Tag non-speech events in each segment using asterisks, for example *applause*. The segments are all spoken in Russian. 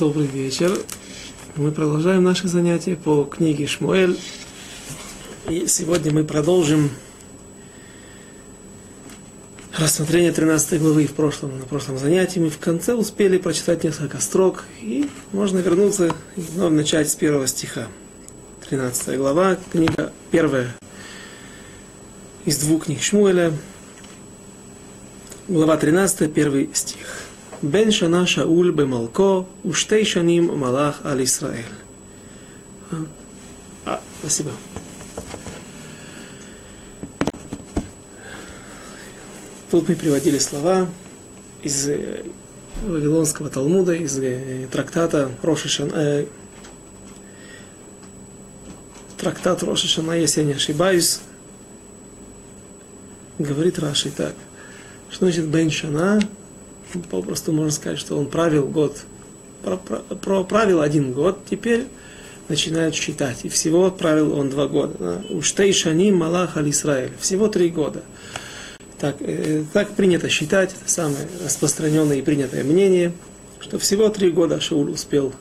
Добрый вечер. Мы продолжаем наши занятия по книге Шмуэль. И сегодня мы продолжим рассмотрение 13 главы в прошлом, на прошлом занятии. Мы в конце успели прочитать несколько строк, и можно вернуться и вновь начать с первого стиха. 13 глава, книга первая из двух книг Шмуэля, глава 13, первый стих. בן שנה שאול במלכו ושתי שנים מלך על ישראל. спасибо. Тут мы приводили слова из Вавилонского Талмуда, из трактата Рошишан, э, трактат Рошишана, если я не ошибаюсь, говорит Раши так, что значит Бен Шана, попросту можно сказать, что он правил год, правил один год, теперь начинает считать. И всего правил он два года. Уштей малах аль Исраэль. Всего три года. Так, э, так принято считать, это самое распространенное и принятое мнение, что всего три года Шауль успел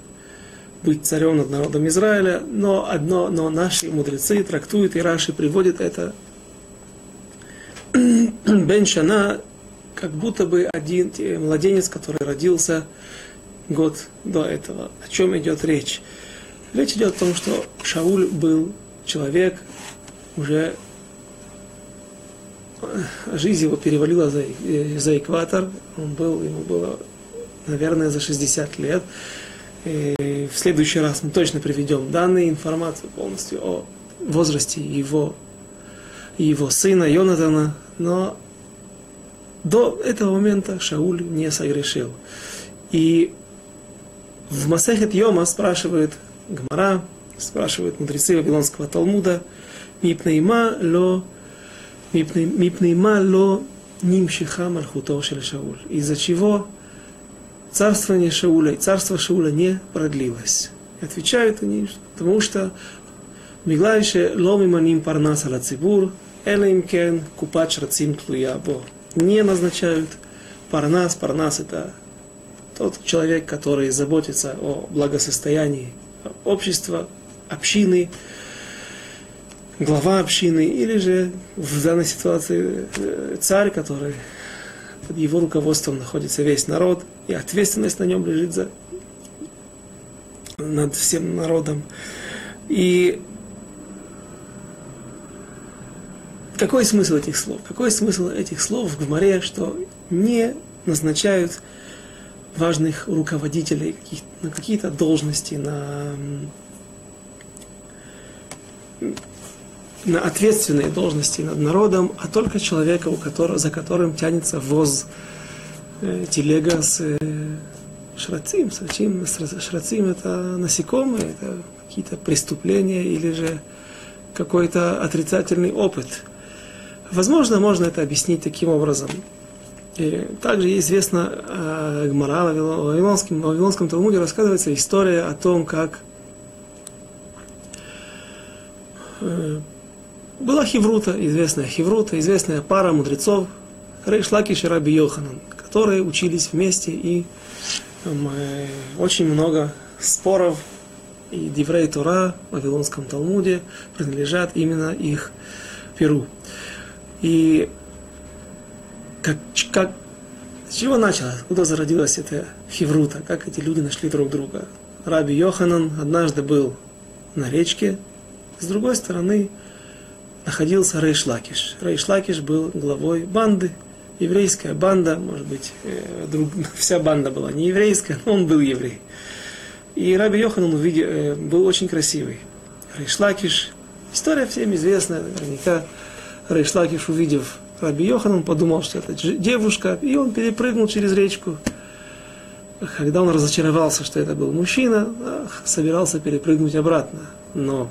быть царем над народом Израиля, но одно, но наши мудрецы трактуют, и Раши приводит это *clears throat* Бен Шана как будто бы один младенец, который родился год до этого. О чем идет речь? Речь идет о том, что Шауль был человек, уже жизнь его перевалила за, за экватор, он был, ему было, наверное, за 60 лет. И в следующий раз мы точно приведем данные, информацию полностью о возрасте его, его сына Йонатана, но до этого момента Шауль не согрешил. И в Масехет Йома спрашивает Гмара, спрашивают мудрецы Вавилонского Талмуда, Мипнейма ло Мипнейма ло нимшиха мальхуто шель Шауль. Из-за чего царствование Шауля и царство Шауля не продлилось. И отвечают они, потому что Миглайше ломиманим парнас аля цибур, элеймкен купач рацим тлуя бо не назначают парнас. Парнас это тот человек, который заботится о благосостоянии общества, общины, глава общины, или же в данной ситуации э, царь, который под его руководством находится весь народ, и ответственность на нем лежит за, над всем народом. И Какой смысл этих слов? Какой смысл этих слов в Гмаре, что не назначают важных руководителей на какие-то должности, на, на ответственные должности над народом, а только человека, у которого, за которым тянется воз э, телега с э, шрацим. Шрацим, шрацим это насекомые, это какие-то преступления или же какой-то отрицательный опыт – Возможно, можно это объяснить таким образом. И также известно э, Гмара в Вавилонском, Вавилонском Талмуде рассказывается история о том, как э, была Хеврута, известная Хеврута, известная пара мудрецов, Рейш и Раби Йоханан, которые учились вместе и э, очень много споров и Диврей Тора в Вавилонском Талмуде принадлежат именно их перу. И как, как, с чего началось? Откуда зародилась эта хеврута? Как эти люди нашли друг друга? Раби Йоханан однажды был на речке, с другой стороны находился Рейш Лакиш. Рейш Лакиш был главой банды, еврейская банда, может быть, э, друг, *laughs* вся банда была не еврейская, но он был еврей. И Раби Йоханан увидел, э, был очень красивый. Рейш Лакиш, история всем известна, наверняка Рейшлакиш, увидев Раби Йоханан, подумал, что это девушка, и он перепрыгнул через речку. Когда он разочаровался, что это был мужчина, собирался перепрыгнуть обратно. Но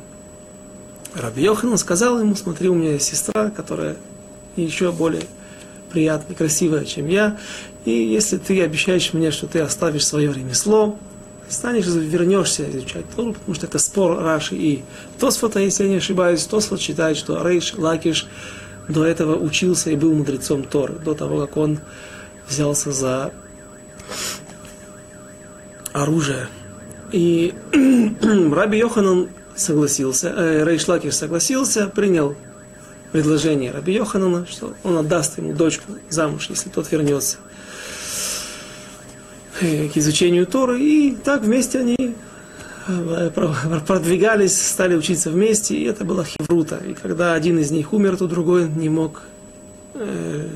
Раби Йоханан сказал ему, смотри, у меня есть сестра, которая еще более приятная, красивая, чем я, и если ты обещаешь мне, что ты оставишь свое ремесло, станешь, вернешься изучать Тору, потому что это спор Раши и Тосфота, если я не ошибаюсь, Тосфот считает, что Рейш Лакиш до этого учился и был мудрецом Торы, до того, как он взялся за оружия. И *clears throat* Раби Йоханан согласился, э, Рейшлакиш согласился, принял предложение Раби Йоханана, что он отдаст ему дочку замуж, если тот вернется к изучению Торы. И так вместе они э, продвигались, стали учиться вместе, и это была хеврута. И когда один из них умер, то другой не мог э,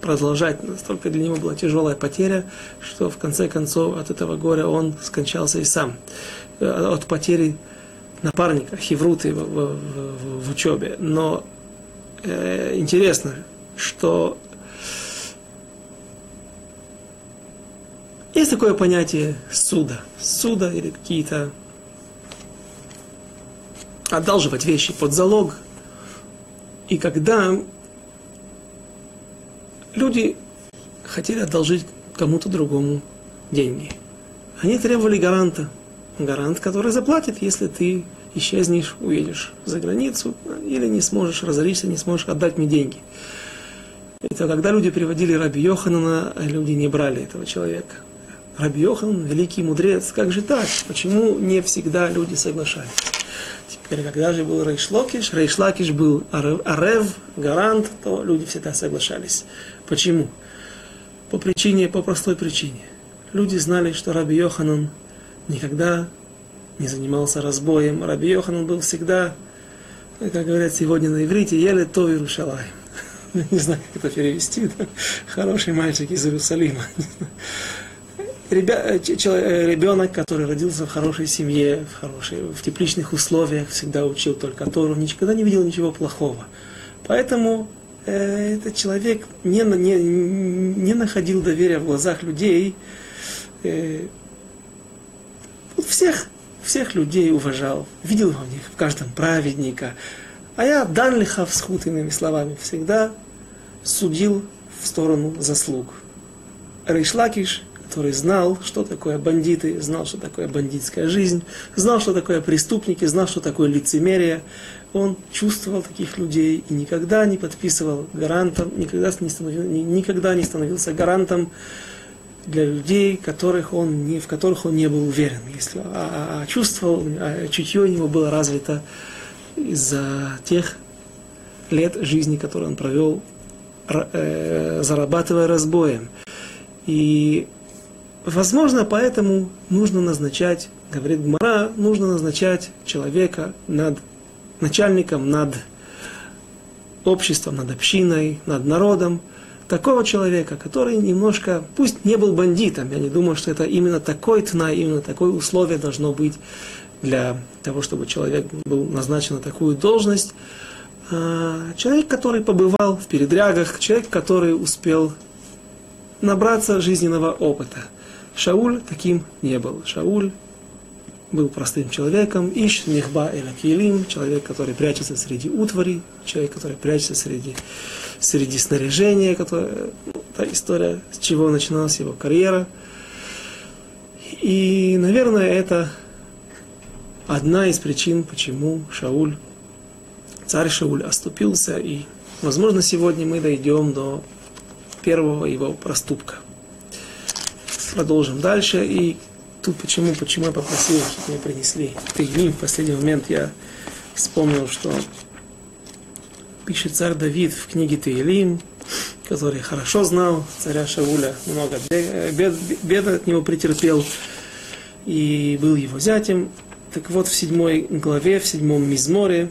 продолжать. Настолько для него была тяжелая потеря, что в конце концов от этого горя он скончался и сам. От потери напарника, хевруты в, в, в, в учебе. Но э, интересно, что есть такое понятие суда. Суда или какие-то одалживать вещи под залог. И когда люди хотели одолжить кому-то другому деньги, они требовали гаранта. Гарант, который заплатит, если ты исчезнешь, уедешь за границу, или не сможешь, разоришься, не сможешь отдать мне деньги. Это когда люди приводили Раби Йоханана, люди не брали этого человека. Раби великий мудрец, как же так? Почему не всегда люди соглашались? Теперь, когда же был Рейшлокиш, Рейшлакиш был Арев, гарант, то люди всегда соглашались. Почему? По причине, по простой причине. Люди знали, что Раби Йоханан никогда не занимался разбоем. Раби Йохан был всегда, как говорят сегодня на иврите, еле то Иерушалаем. *laughs* Не знаю, как это перевести. Да? Хороший мальчик из Иерусалима. *laughs* Ребенок, который родился в хорошей семье, в, хорошей, в тепличных условиях, всегда учил только Тору, никогда не видел ничего плохого. Поэтому э, этот человек не, не, не находил доверия в глазах людей, э, всех всех людей уважал, видел в них в каждом праведника. А я дан лихав схуд, иными словами, всегда судил в сторону заслуг. Рейшлакиш, который знал, что такое бандиты, знал, что такое бандитская жизнь, знал, что такое преступники, знал, что такое лицемерие, он чувствовал таких людей и никогда не подписывал гарантом, никогда не, становился, никогда не становился гарантом для людей, которых он не, в которых он не был уверен. Если, а, а, а чувствовал, а чутье у него было развито из-за тех лет жизни, которые он провел, э, зарабатывая разбоем. И, возможно, поэтому нужно назначать, говорит Гмара, нужно назначать человека над начальником, над обществом, над общиной, над народом, такого человека, который немножко, пусть не был бандитом, я не думаю, что это именно такой тна, именно такое условие должно быть для того, чтобы человек был назначен на такую должность. А, человек, который побывал в передрягах, человек, который успел набраться жизненного опыта. Шауль таким не был. Шауль был простым человеком, ищ нехба эля килим, человек, который прячется среди утвари, человек, который прячется среди, среди снаряжения, которое, ну, та история, с чего начиналась его карьера. И, наверное, это одна из причин, почему Шауль, царь Шауль, оступился, и, возможно, сегодня мы дойдем до первого его проступка. Продолжим дальше, и тут почему, почему я попросил, чтобы мне принесли Тегим. В последний момент я вспомнил, что пишет царь Давид в книге Таилим, который хорошо знал царя Шауля, много бед, бед от него претерпел и был его зятем. Так вот, в седьмой главе, в седьмом мизморе,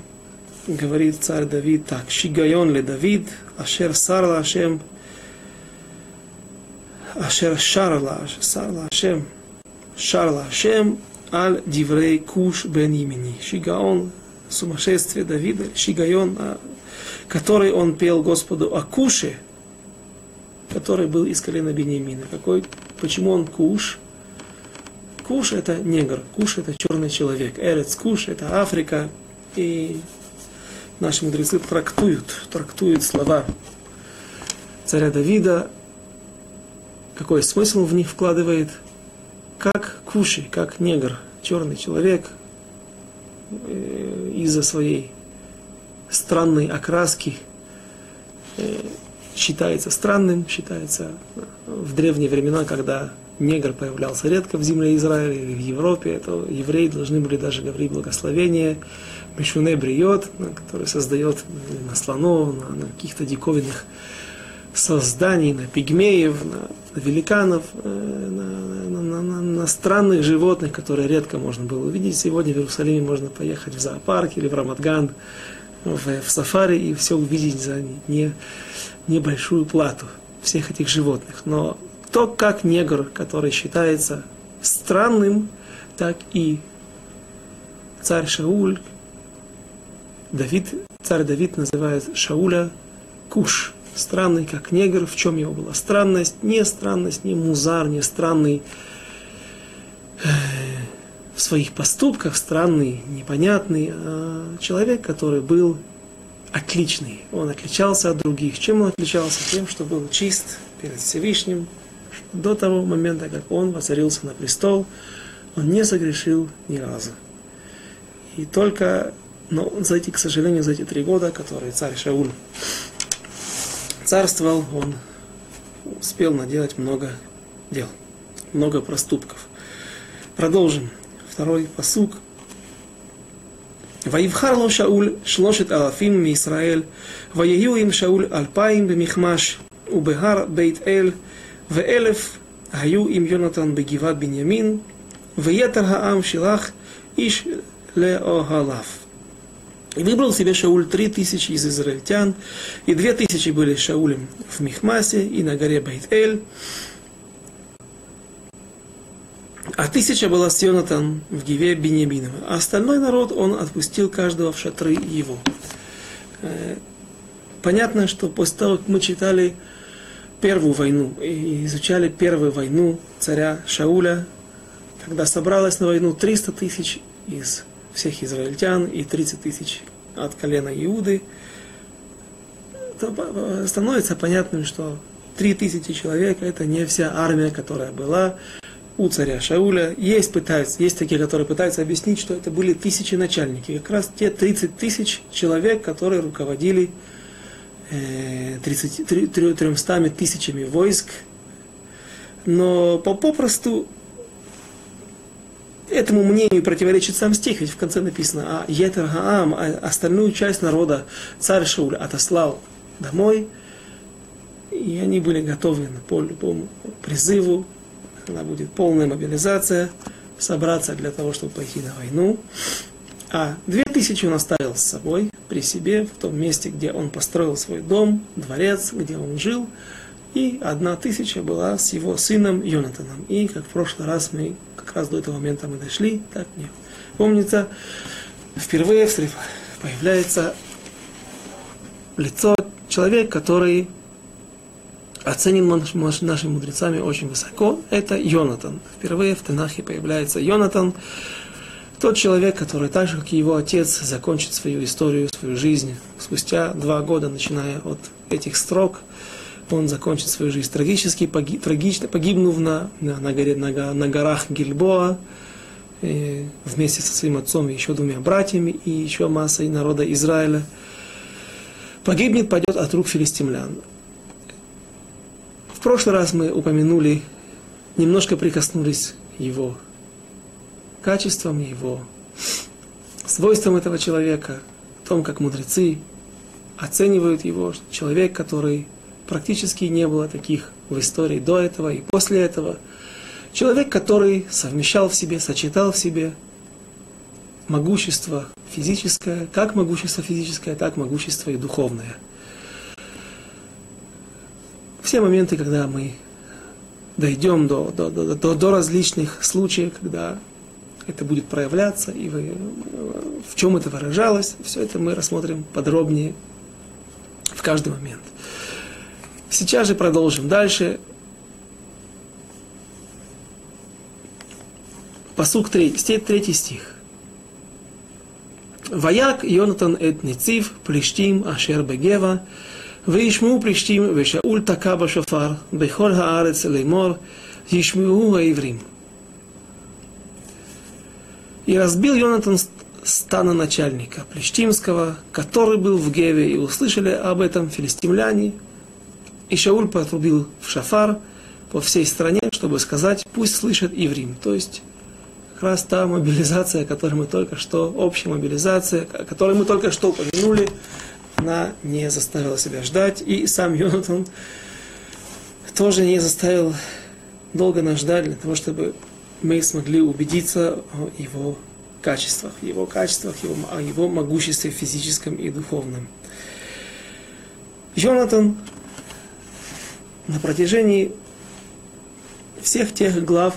говорит царь Давид так, «Шигайон ле Давид, ашер сарла Ашем, ашер шарла, сарла Ашем, Шарла Шем аль диврей куш бен имени. Шигаон, сумасшествие Давида, Шигайон, который он пел Господу о Куше, который был из колена Бениамина. Какой, почему он Куш? Куш это негр, Куш это черный человек. Эрец Куш это Африка. И наши мудрецы трактуют, трактуют слова царя Давида, какой смысл в них вкладывает – как куши, как негр, черный человек, э, из-за своей странной окраски э, считается странным, считается в древние времена, когда негр появлялся редко в земле Израиля или в Европе, то евреи должны были даже говорить благословение. Мишуне Бриот, который создает на слонов, на, на каких-то диковинных созданий, на пигмеев, на, на великанов, э, на, на, на, на странных животных, которые редко можно было увидеть. Сегодня в Иерусалиме можно поехать в зоопарк или в Рамадган, в, в сафари и все увидеть за не, небольшую плату всех этих животных. Но то, как негр, который считается странным, так и царь Шауль, Давид, царь Давид называет Шауля Куш, странный как негр, в чем его была странность, не странность, не музар, не странный э, в своих поступках, странный, непонятный, а человек, который был отличный. Он отличался от других. Чем он отличался? Тем, что был чист перед Всевышним. До того момента, как он воцарился на престол, он не согрешил ни разу. И только, но за эти, к сожалению, за эти три года, которые царь Шауль царствовал, он успел наделать много дел, много проступков. Продолжим. Второй посук. ויבחר לו שאול שלושת אלפים מישראל, ויהיו עם שאול אלפיים במכמש ובהר בית אל, ואלף היו עם יונתן בגבעת בנימין, ויתר העם שלח איש לאוהליו. И выбрал себе Шауль три тысячи из израильтян, и две тысячи были Шаулем в Михмасе и на горе Бейт-Эль, а тысяча была с Йонатан в Гиве Бенеминова. А остальной народ он отпустил каждого в шатры его. Э, понятно, что после того, как мы читали первую войну и изучали первую войну царя Шауля, когда собралось на войну 300 тысяч из всех израильтян и 30 тысяч от колена Иуды, то становится понятным, что 3000 человек это не вся армия, которая была у царя Шауля. Есть, пытаются, есть такие, которые пытаются объяснить, что это были тысячи начальники. Как раз те 30 тысяч человек, которые руководили э, 30, 300 тысячами войск. Но по попросту этому мнению противоречит сам стих, ведь в конце написано, а Етер Гаам, а остальную часть народа царь Шауль отослал домой, и они были готовы по любому призыву, когда будет полная мобилизация, собраться для того, чтобы пойти на войну. А две тысячи он оставил с собой, при себе, в том месте, где он построил свой дом, дворец, где он жил. И одна тысяча была с его сыном Йонатаном. И, как в прошлый раз мы, как раз до этого момента мы дошли, так мне помнится, впервые появляется лицо человека, который оценен нашими мудрецами очень высоко, это Йонатан. Впервые в Танахе появляется Йонатан, тот человек, который так же, как и его отец, закончит свою историю, свою жизнь. Спустя два года, начиная от этих строк, он закончит свою жизнь трагически, погиб, трагично, погибнув на, на, на, горе, на, на горах Гильбоа, э, вместе со своим отцом и еще двумя братьями, и еще массой народа Израиля. Погибнет, пойдет от рук филистимлян. В прошлый раз мы упомянули, немножко прикоснулись его качествам, его свойствам этого человека, о том, как мудрецы оценивают его, человек, который практически не было таких в истории до этого и после этого. Человек, который совмещал в себе, сочетал в себе могущество физическое, как могущество физическое, так могущество и духовное – все моменты, когда мы дойдем до, до, до, до, различных случаев, когда это будет проявляться, и вы, в чем это выражалось, все это мы рассмотрим подробнее в каждый момент. Сейчас же продолжим дальше. Посук 3, третий стих. Ваяк Йонатан эт Нецив, Плештим, Ашер Бегева, Вишму Плештим, Вешауль Такаба Шофар, Бехоль Хаарец Леймор, Ишму Гаиврим. И разбил Йонатан стана начальника Плештимского, который был в Геве, и услышали об этом филистимляне, и Шауль потрубил в шафар, по всей стране, чтобы сказать, пусть слышат Иврим. То есть как раз та мобилизация, которую мы только что, общая мобилизация, которую мы только что упомянули, она не заставила себя ждать. И сам Йонатан тоже не заставил долго нас ждать для того, чтобы мы смогли убедиться о его качествах, его качествах, его, о его могуществе физическом и духовном. Йонатан на протяжении всех тех глав,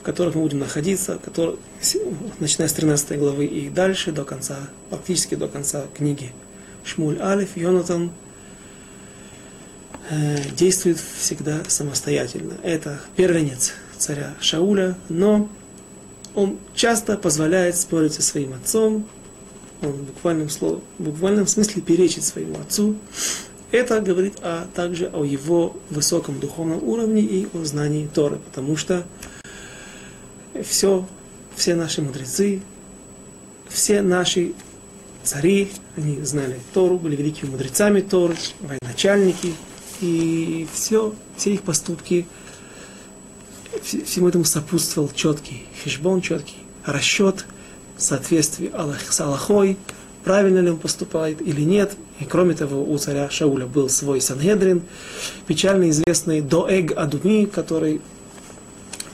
в которых мы будем находиться, которые, начиная с 13 главы и дальше до конца, практически до конца книги Шмуль Алиф, Йонатан э, действует всегда самостоятельно. Это первенец царя Шауля, но он часто позволяет спорить со своим отцом, он в буквальном, слове, в буквальном смысле перечит своему отцу. Это говорит а также о его высоком духовном уровне и о знании Торы, потому что все, все наши мудрецы, все наши цари, они знали Тору, были великими мудрецами Торы, военачальники, и все, все их поступки – всему этому сопутствовал четкий хешбон, четкий расчет, соответствие с Аллахой, правильно ли он поступает или нет. И кроме того, у царя Шауля был свой Сангедрин, печально известный Доэг Адуми, который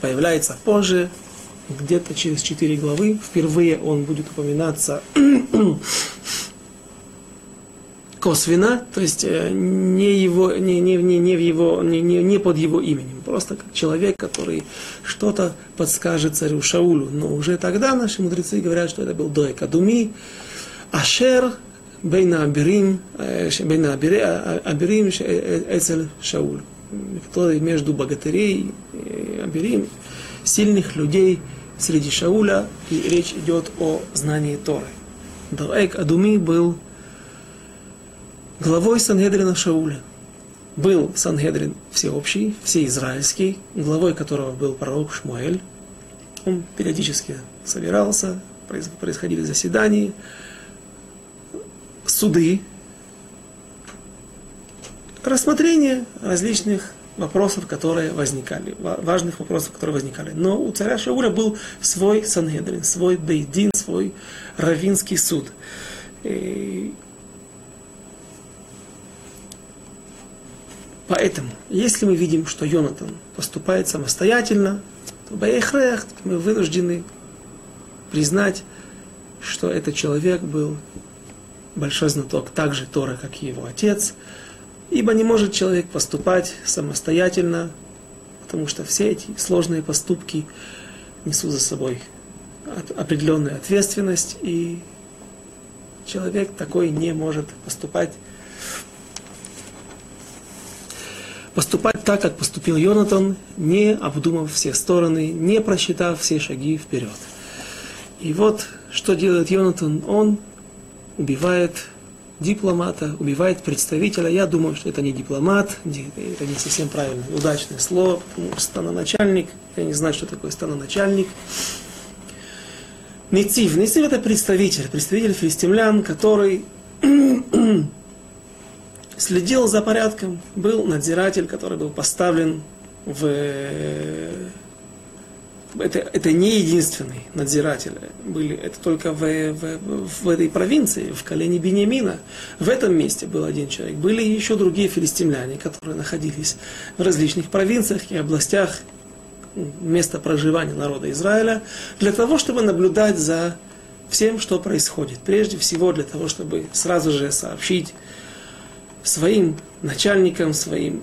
появляется позже, где-то через четыре главы. Впервые он будет упоминаться *clears throat* косвенно, то есть э, не, его, не, не, не, не, в его, не, не, не под его именем, просто как человек, который что-то подскажет царю Шаулю. Но уже тогда наши мудрецы говорят, что это был Доек Адуми, Ашер э, Бейна Абирим э, Эцель Шауль, который между богатырей, Абирим, сильных людей среди Шауля, и речь идет о знании Торы. Доек Адуми был главой Сангедрина Шауля. Был Сангедрин всеобщий, всеизраильский, главой которого был пророк Шмуэль. Он периодически собирался, происходили заседания, суды, рассмотрение различных вопросов, которые возникали, важных вопросов, которые возникали. Но у царя Шауля был свой Сангедрин, свой Бейдин, свой равинский суд. И Поэтому, если мы видим, что Йонатан поступает самостоятельно, то Баехрех мы вынуждены признать, что этот человек был большой знаток также Тора, как и его отец, ибо не может человек поступать самостоятельно, потому что все эти сложные поступки несут за собой определенную ответственность, и человек такой не может поступать поступать так, как поступил Йонатан, не обдумав все стороны, не просчитав все шаги вперед. И вот, что делает Йонатан? Он убивает дипломата, убивает представителя. Я думаю, что это не дипломат, это не совсем правильное, удачное слово, потому что становначальник, я не знаю, что такое становначальник. Нецив. Нецив это представитель, представитель филистимлян, который *clears throat* следил за порядком, был надзиратель, который был поставлен в... Это, это не единственный надзиратель. Были, это только в, в, в этой провинции, в колене Бениамина. В этом месте был один человек. Были еще другие филистимляне, которые находились в различных провинциях и областях места проживания народа Израиля, для того, чтобы наблюдать за всем, что происходит. Прежде всего для того, чтобы сразу же сообщить своим начальникам, своим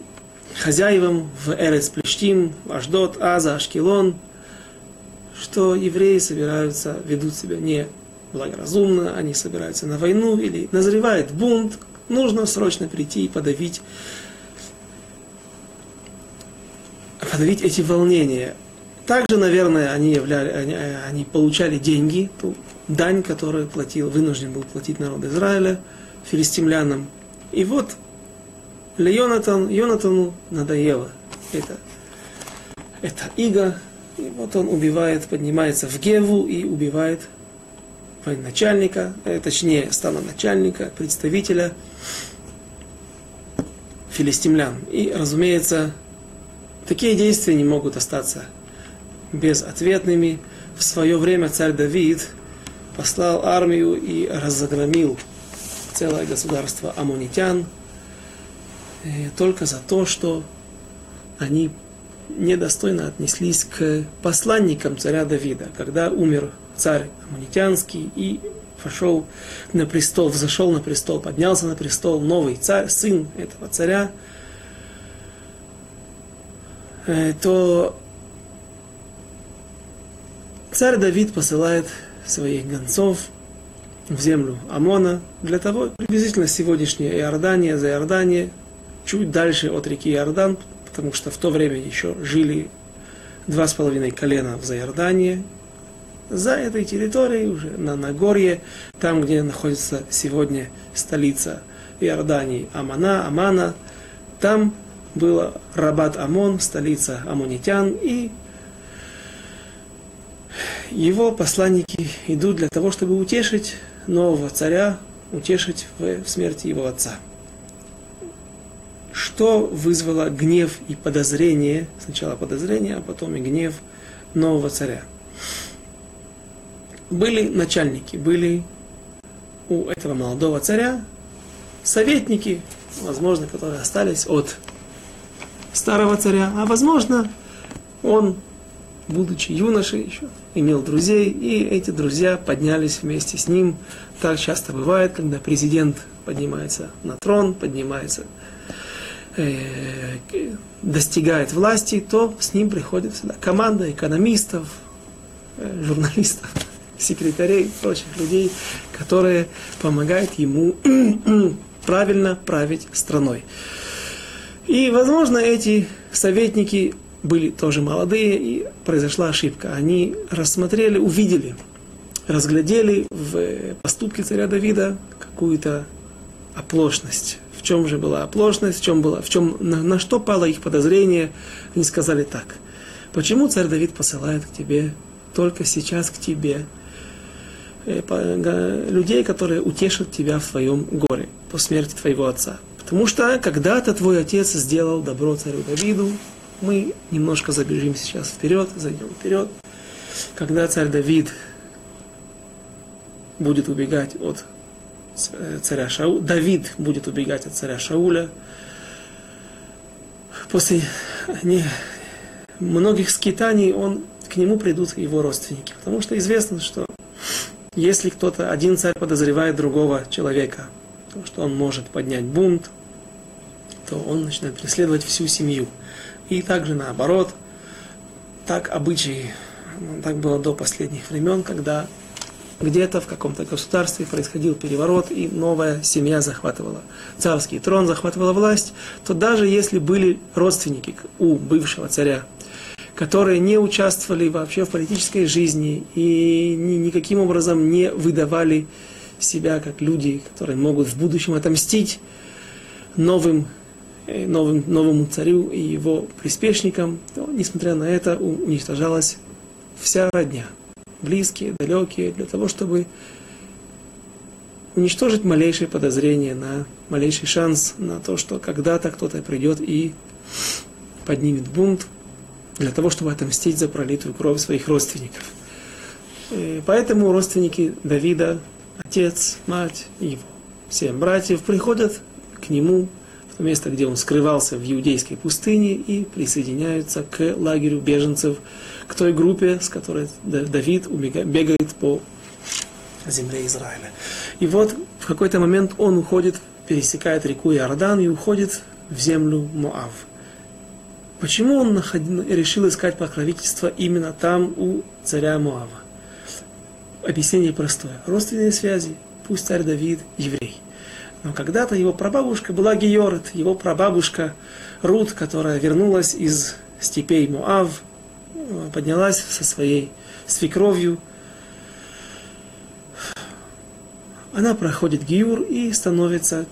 хозяевам в Эрец Плештим, Аждот, Аза, Ашкелон, что евреи собираются, ведут себя не благоразумно, они собираются на войну или назревает бунт, нужно срочно прийти и подавить, подавить эти волнения. Также, наверное, они, являли, они, они получали деньги, ту дань, которую платил, вынужден был платить народ Израиля, филистимлянам, и вот для Йонатан, Йонатану надоело это, это иго. И вот он убивает, поднимается в Геву и убивает военачальника, э, точнее, стана начальника, представителя филистимлян. И, разумеется, такие действия не могут остаться безответными. В свое время царь Давид послал армию и разогромил целое государство амунитян э, только за то, что они недостойно отнеслись к посланникам царя Давида. Когда умер царь амунитянский и пошел на престол, взошел на престол, поднялся на престол новый царь, сын этого царя, э, то царь Давид посылает своих гонцов в землю Амона для того, приблизительно сегодняшняя Иордания, за Иордания, чуть дальше от реки Иордан, потому что в то время еще жили два с половиной колена в Заордании, за этой территорией, уже на Нагорье, там, где находится сегодня столица Иордании, Амана, Амана, там было Рабат Амон, столица амунитян, и его посланники идут для того, чтобы утешить нового царя, утешить в смерти его отца. Что вызвало гнев и подозрение, сначала подозрение, а потом и гнев нового царя? Были начальники, были у этого молодого царя советники, возможно, которые остались от старого царя, а возможно, он, будучи юношей еще, имел друзей, и эти друзья поднялись вместе с ним. Так часто бывает, когда президент поднимается на трон, поднимается, э, достигает власти, то с ним приходит всегда команда экономистов, э, журналистов, *laughs* секретарей, прочих людей, которые помогают ему *clears throat* правильно править страной. И, возможно, эти советники были тоже молодые, и произошла ошибка. Они рассмотрели, увидели, разглядели в поступке царя Давида какую-то оплошность. Чем же была оплошность, в чем была, в чем, на, на что пало их подозрение, они сказали так. Почему царь Давид посылает к тебе, только сейчас к тебе, э, людей, которые утешат тебя в твоем горе по смерти твоего отца? Потому что когда-то твой отец сделал добро царю Давиду, мы немножко забежим сейчас вперед, зайдем вперед. Когда царь Давид будет убегать от царя Шауля, Давид будет убегать от царя Шауля, после не, многих скитаний он, к нему придут его родственники. Потому что известно, что если кто-то, один царь подозревает другого человека, что он может поднять бунт, то он начинает преследовать всю семью. И также наоборот, так обычаи, так было до последних времен, когда где-то в каком-то государстве происходил переворот, и новая семья захватывала царский трон, захватывала власть, то даже если были родственники у бывшего царя, которые не участвовали вообще в политической жизни и ни, никаким образом не выдавали себя как люди, которые могут в будущем отомстить новым Э, новым, новому царю и его приспешникам, то, несмотря на это, уничтожалась вся родня, близкие, далекие, для того, чтобы уничтожить малейшее подозрение на малейший шанс на то, что когда-то кто-то придет и поднимет бунт для того, чтобы отомстить за пролитую кровь своих родственников. Э, поэтому родственники Давида, отец, мать его семь братьев приходят к нему в место, где он скрывался в иудейской пустыне, и присоединяются к лагерю беженцев, к той группе, с которой Давид бегает по земле Израиля. И вот в какой-то момент он уходит, пересекает реку Иордан и уходит в землю Моав. Почему он решил искать покровительство именно там, у царя Моава? Объяснение простое. Родственные связи. Пусть царь Давид еврей. Но когда-то его прабабушка была Георет, его прабабушка Рут, которая вернулась из степей Муав, поднялась со своей свекровью. Она проходит Гиюр и становится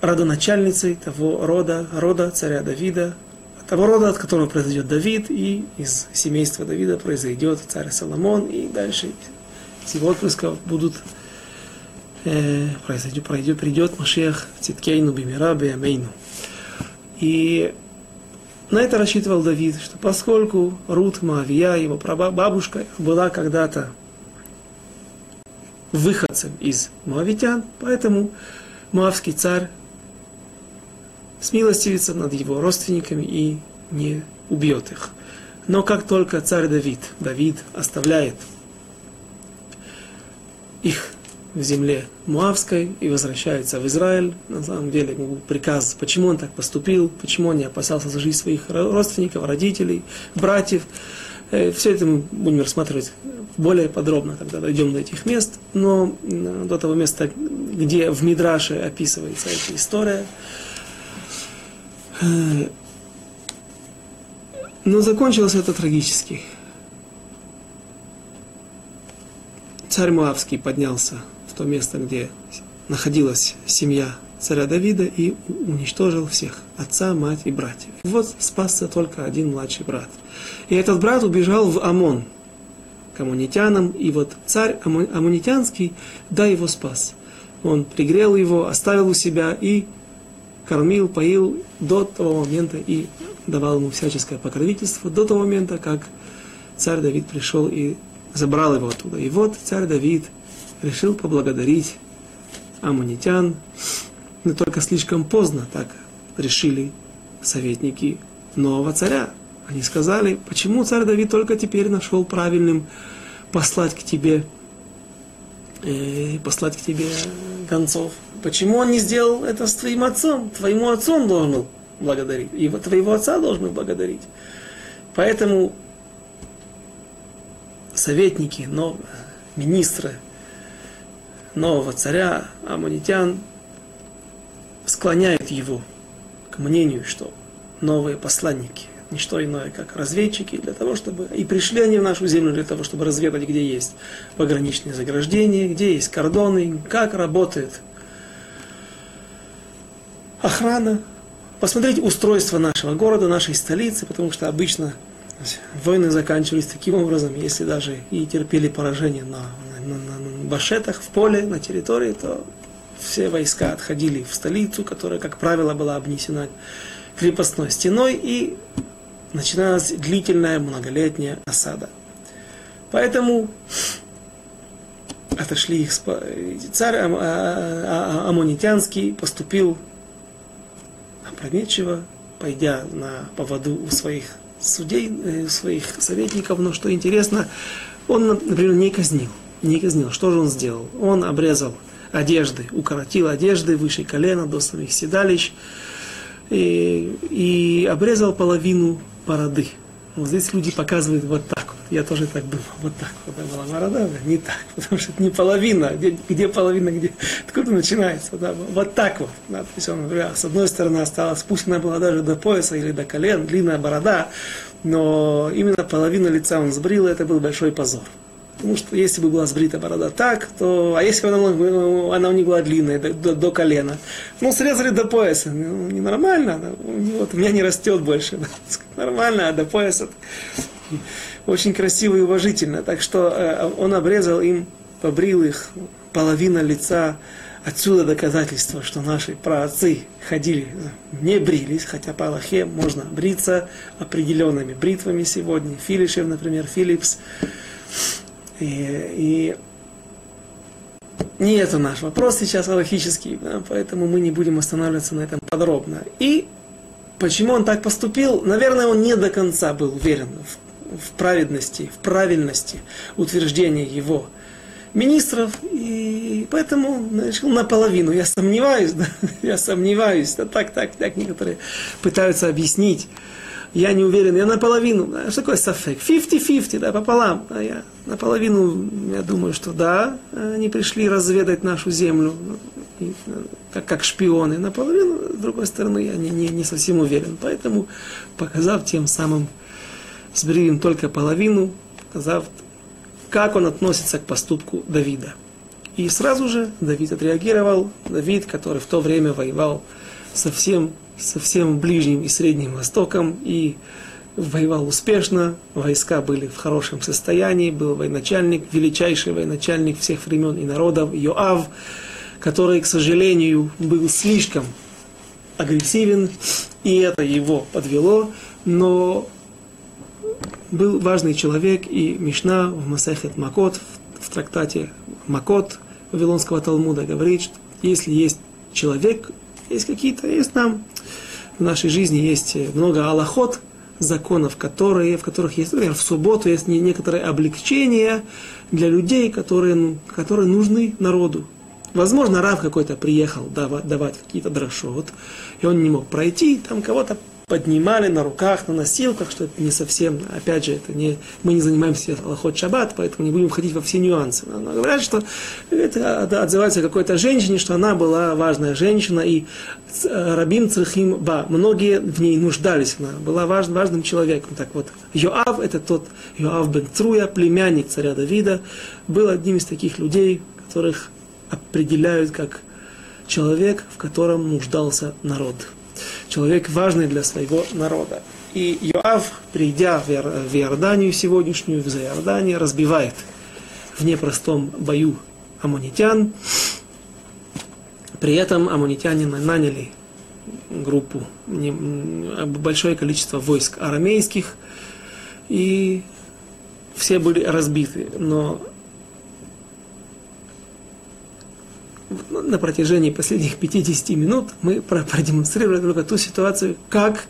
родоначальницей того рода, рода царя Давида, того рода, от которого произойдет Давид, и из семейства Давида произойдет царь Соломон, и дальше из его отпрысков будут э, произойдет, пройдет, придет Машех Циткейну Бимира Беямейну. И на это рассчитывал Давид, что поскольку Рут Маавия, его бабушка, была когда-то выходцем из Моавитян, поэтому Моавский царь смилостивится над его родственниками и не убьет их. Но как только царь Давид, Давид оставляет их в земле Муавской и возвращается в Израиль. На самом деле приказ, почему он так поступил, почему он не опасался за жизнь своих родственников, родителей, братьев. Э, Все это мы будем рассматривать более подробно, когда дойдем до этих мест. Но до того места, где в Мидраше описывается эта история. Э, но закончилось это трагически. Царь Муавский поднялся то место, где находилась семья царя Давида и уничтожил всех, отца, мать и братьев. Вот спасся только один младший брат. И этот брат убежал в Амон, к аммонитянам, и вот царь аммонитянский, да, его спас. Он пригрел его, оставил у себя и кормил, поил до того момента и давал ему всяческое покровительство, до того момента, как царь Давид пришел и забрал его оттуда. И вот царь Давид решил поблагодарить аммонитян, но только слишком поздно так решили советники нового царя. Они сказали, почему царь Давид только теперь нашел правильным послать к тебе, э, послать к тебе гонцов. Почему он не сделал это с твоим отцом? Твоему отцу он должен был благодарить. И твоего отца должен был благодарить. Поэтому советники, но министры нового царя, аммонитян, склоняют его к мнению, что новые посланники, не что иное, как разведчики, для того, чтобы... И пришли они в нашу землю для того, чтобы разведать, где есть пограничные заграждения, где есть кордоны, как работает охрана, посмотреть устройство нашего города, нашей столицы, потому что обычно войны заканчивались таким образом, если даже и терпели поражение на, на, на башетах, в поле, на территории, то все войска отходили в столицу, которая, как правило, была обнесена крепостной стеной, и начиналась длительная многолетняя осада. Поэтому отошли их царь а, а, а, Амонитянский поступил опрометчиво, пойдя на поводу у своих судей, э, своих советников, но что интересно, он, например, не казнил. Не казнил. Что же он сделал? Он обрезал одежды, укоротил одежды выше колена до самих седалищ и, и обрезал половину бороды. Вот здесь люди показывают вот так. Я тоже так думал, вот так вот. Была борода, да? не так, потому что это не половина. Где, где половина, где, откуда начинается? Да? Вот так вот. Да? То есть он, например, с одной стороны осталась, пусть она была даже до пояса или до колен, длинная борода, но именно половину лица он сбрил, и это был большой позор. Потому что если бы была сбрита борода так, то... А если бы она, она не была длинная, до, до, колена? Ну, срезали до пояса. Ну, ненормально. Да? Вот, у меня не растет больше. *laughs* Да? Нормально, а до пояса... *laughs* Очень красиво и уважительно. Так что э, он обрезал им, побрил их, половина лица. Отсюда доказательство, что наши праотцы ходили, не брились, хотя по Аллахе можно бриться определенными бритвами сегодня. Филишев, например, Филипс. И, и не это наш вопрос сейчас аллахический, да, поэтому мы не будем останавливаться на этом подробно. И почему он так поступил? Наверное, он не до конца был уверен в, в праведности, в правильности утверждения его министров, и поэтому решил наполовину. Я сомневаюсь, *laughs* да, я сомневаюсь, да, так, так, так некоторые пытаются объяснить я не уверен, я наполовину, да, что такое сафек? 50-50, да, пополам. А я наполовину, я думаю, что да, они пришли разведать нашу землю, и, как, как шпионы. Наполовину, с другой стороны, я не, не, не совсем уверен. Поэтому, показав тем самым, им только половину, показав, как он относится к поступку Давида. И сразу же Давид отреагировал, Давид, который в то время воевал совсем со всем Ближним и Средним Востоком и воевал успешно, войска были в хорошем состоянии, был военачальник, величайший военачальник всех времен и народов, Йоав, который, к сожалению, был слишком агрессивен, и это его подвело. но был важный человек, и Мишна в Масехет Макот, в трактате Макот Вавилонского Талмуда говорит, что если есть человек, есть какие-то, есть там, в нашей жизни есть много аллахот, законов, которые, в которых есть, например, в субботу есть некоторые облегчения для людей, которые, которые нужны народу. Возможно, Рав какой-то приехал давать, давать какие-то дрошот, и он не мог пройти, там кого-то поднимали на руках, на носилках, что это не совсем, опять же, это не, мы не занимаемся лохот шаббат, поэтому не будем входить во все нюансы. Но говорят, что это отзывается какой-то женщине, что она была важная женщина, и э, Рабин Црахим Ба, многие в ней нуждались, она была важ, важным человеком. Так вот, Йоав, это тот Йоав бен Труя, племянник царя Давида, был одним из таких людей, которых определяют как человек, в котором нуждался народ человек важный для своего народа. И Йоав, придя в Иорданию сегодняшнюю, в Иордании, разбивает в непростом бою аммонитян. При этом аммонитяне наняли группу, большое количество войск арамейских, и все были разбиты. Но на протяжении последних 50 минут мы продемонстрировали только ту ситуацию, как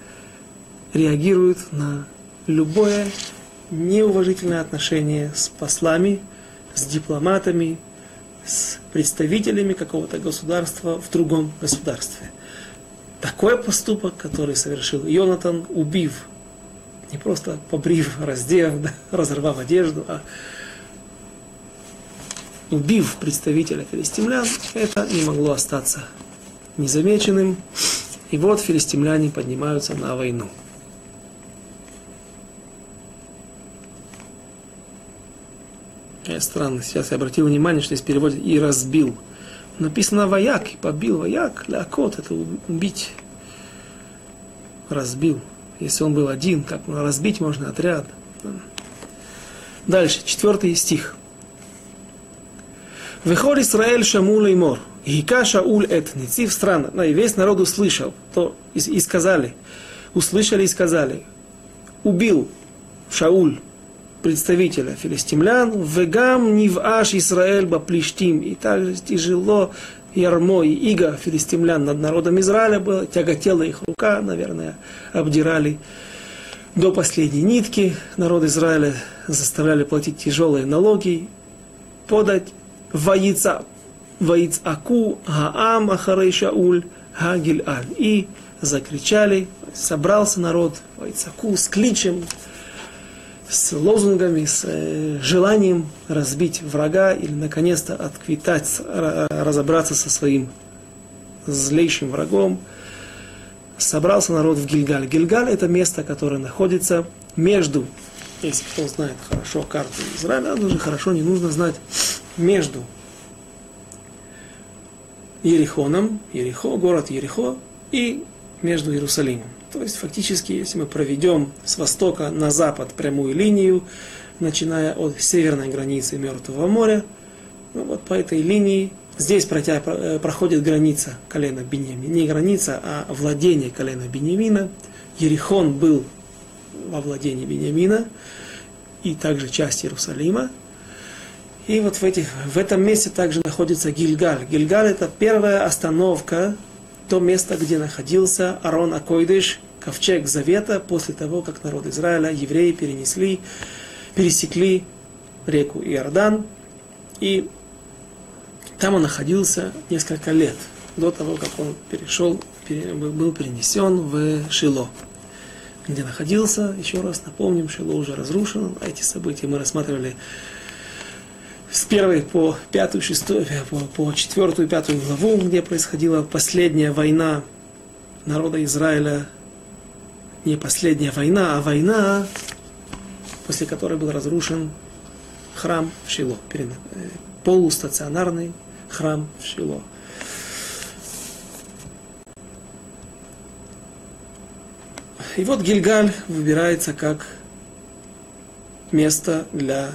реагируют на любое неуважительное отношение с послами, с дипломатами, с представителями какого-то государства в другом государстве. Такой поступок, который совершил Йонатан, убив, не просто побрив, раздев, да, *laughs* разорвав одежду, а убив представителя филистимлян, это не могло остаться незамеченным. И вот филистимляне поднимаются на войну. Я странно, сейчас я обратил внимание, что здесь переводит «и разбил». Написано «вояк», и побил вояк, лякот, это убить. Разбил. Если он был один, как разбить можно отряд. Дальше, четвертый стих. Вехор Исраэль Шаму Леймор. Гика Шауль эт Нецив страна. Ну, и весь народ услышал. То, и, и сказали. Услышали и сказали. Убил Шауль представителя филистимлян, вегам ниваш Израиль баплиштим. И также тяжело ярмо и иго филистимлян над народом Израиля было, тяготела их рука, наверное, обдирали до последней нитки. Народ Израиля заставляли платить тяжелые налоги, подать Ваицаку Гаам Ахарей Шауль Хагиль-Аль. И закричали, собрался народ Ваицаку с кличем, с лозунгами, с э, желанием разбить врага или наконец-то отквитать, разобраться со своим злейшим врагом. Собрался народ в Гильгаль. Гильгаль это место, которое находится между, если кто знает хорошо карту Израиля, даже хорошо не нужно знать между Ерихоном, Ерихо, город Ерихо, и между Иерусалимом. То есть фактически, если мы проведем с востока на запад прямую линию, начиная от северной границы Мертвого моря, ну вот по этой линии здесь протя, э, проходит граница колена Беньямина. Не граница, а владение колена Беньямина. Ерихон был во владении Беньямина и также часть Иерусалима. И вот в, этих, в этом месте также находится Гильгаль. Гильгаль это первая остановка, то место, где находился Арон Акойдыш, ковчег Завета, после того, как народ Израиля, евреи перенесли, пересекли реку Иордан. И там он находился несколько лет, до того, как он перешел, был перенесен в Шило. Где находился, еще раз напомним, Шило уже разрушено, а эти события мы рассматривали с первой по пятую, шестую, по, по четвертую, пятую главу, где происходила последняя война народа Израиля. Не последняя война, а война, после которой был разрушен храм в Шило, э, полустационарный храм в Шило. И вот Гильгаль выбирается как место для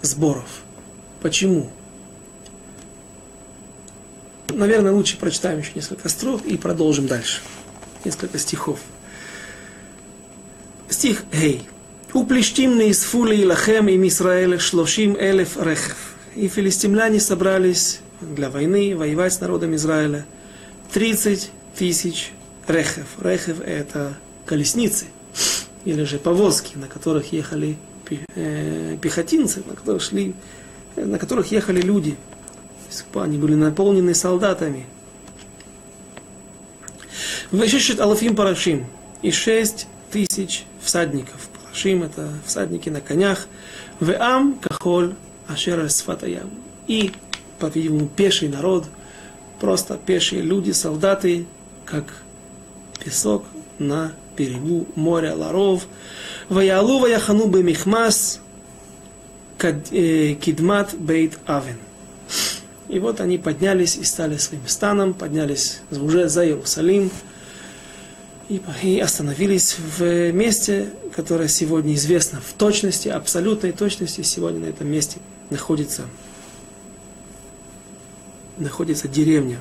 сборов – Почему? Наверное, лучше прочитаем еще несколько строк и продолжим дальше. Несколько стихов. стих Гей. У плештим не исфули лахем им Израиль шлошим элев рехев. И филистимляне собрались для войны, воевать с народом Израиля. 30 тысяч рехев. Рехев это колесницы или же повозки, на которых ехали э, пехотинцы, на которых шли, на которых ехали люди. Они были наполнены солдатами. Вешешет алафим парашим. И шесть тысяч всадников. Парашим это всадники на конях. Веам кахоль ашер сфатаям. И, по-видимому, пеший народ, просто пешие люди, солдаты, как песок на берегу моря Ларов. Ваялу ваяхану бемихмас кидмат бейт авен. И вот они поднялись и стали своим станом, поднялись уже за Иерусалим и, остановились в месте, которое сегодня известно в точности, абсолютной точности. Сегодня на этом месте находится, находится деревня,